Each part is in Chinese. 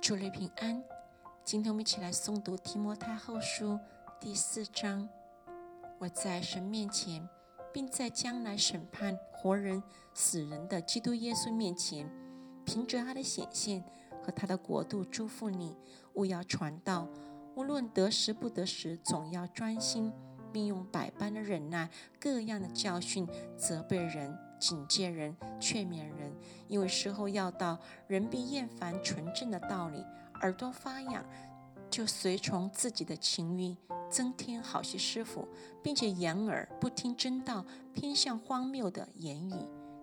主内平安。今天我们一起来诵读提摩太后书第四章。我在神面前，并在将来审判活人死人的基督耶稣面前，凭着他的显现和他的国度，祝福你。勿要传道，无论得时不得时，总要专心，并用百般的忍耐、各样的教训责备人。警戒人，劝勉人，因为时候要到，人必厌烦纯正的道理，耳朵发痒，就随从自己的情欲，增添好些师傅，并且掩耳不听真道，偏向荒谬的言语。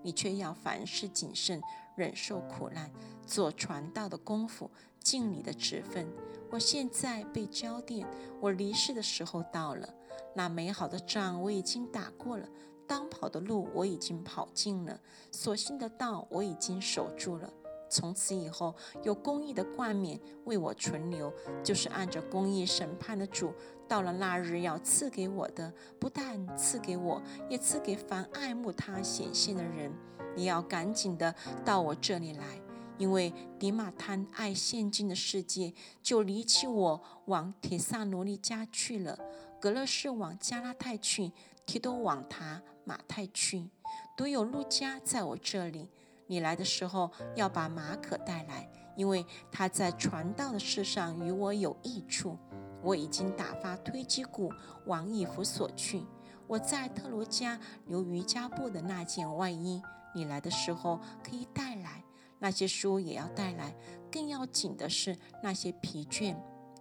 你却要凡事谨慎，忍受苦难，做传道的功夫，尽你的职分。我现在被交奠，我离世的时候到了。那美好的仗我已经打过了。当跑的路我已经跑尽了，所信的道我已经守住了。从此以后，有公义的冠冕为我存留，就是按着公义审判的主，到了那日要赐给我的，不但赐给我，也赐给凡爱慕他显现的人。你要赶紧的到我这里来，因为迪马贪爱现今的世界，就离弃我，往铁萨罗尼家去了。格勒士往加拉太去，提多往塔马太去，独有路加在我这里。你来的时候要把马可带来，因为他在传道的事上与我有益处。我已经打发推基鼓往以弗所去。我在特罗加留瑜伽布的那件外衣，你来的时候可以带来。那些书也要带来。更要紧的是那些皮卷。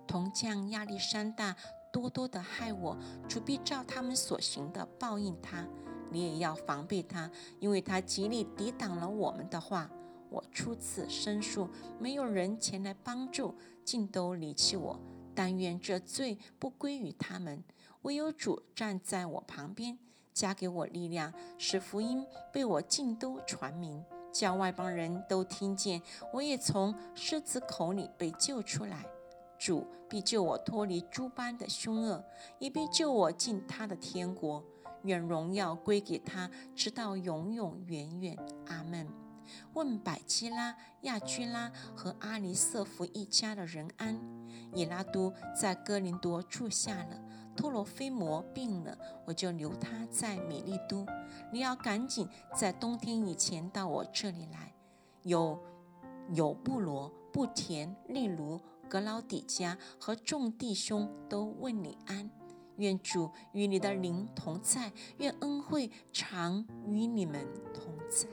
铜匠亚历山大。多多的害我，主必照他们所行的报应他。你也要防备他，因为他极力抵挡了我们的话。我初次申诉，没有人前来帮助，尽都离弃我。但愿这罪不归于他们，唯有主站在我旁边，加给我力量，使福音被我尽都传明，叫外邦人都听见。我也从狮子口里被救出来。主必救我脱离诸般的凶恶，也必救我进他的天国。愿荣耀归给他，直到永永远远。阿门。问百基拉、亚居拉和阿尼瑟夫一家的人安。以拉都在哥林多住下了，托罗菲摩病了，我就留他在米利都。你要赶紧在冬天以前到我这里来。有有布罗、布田、利卢。格劳底家和众弟兄都问你安，愿主与你的灵同在，愿恩惠常与你们同在。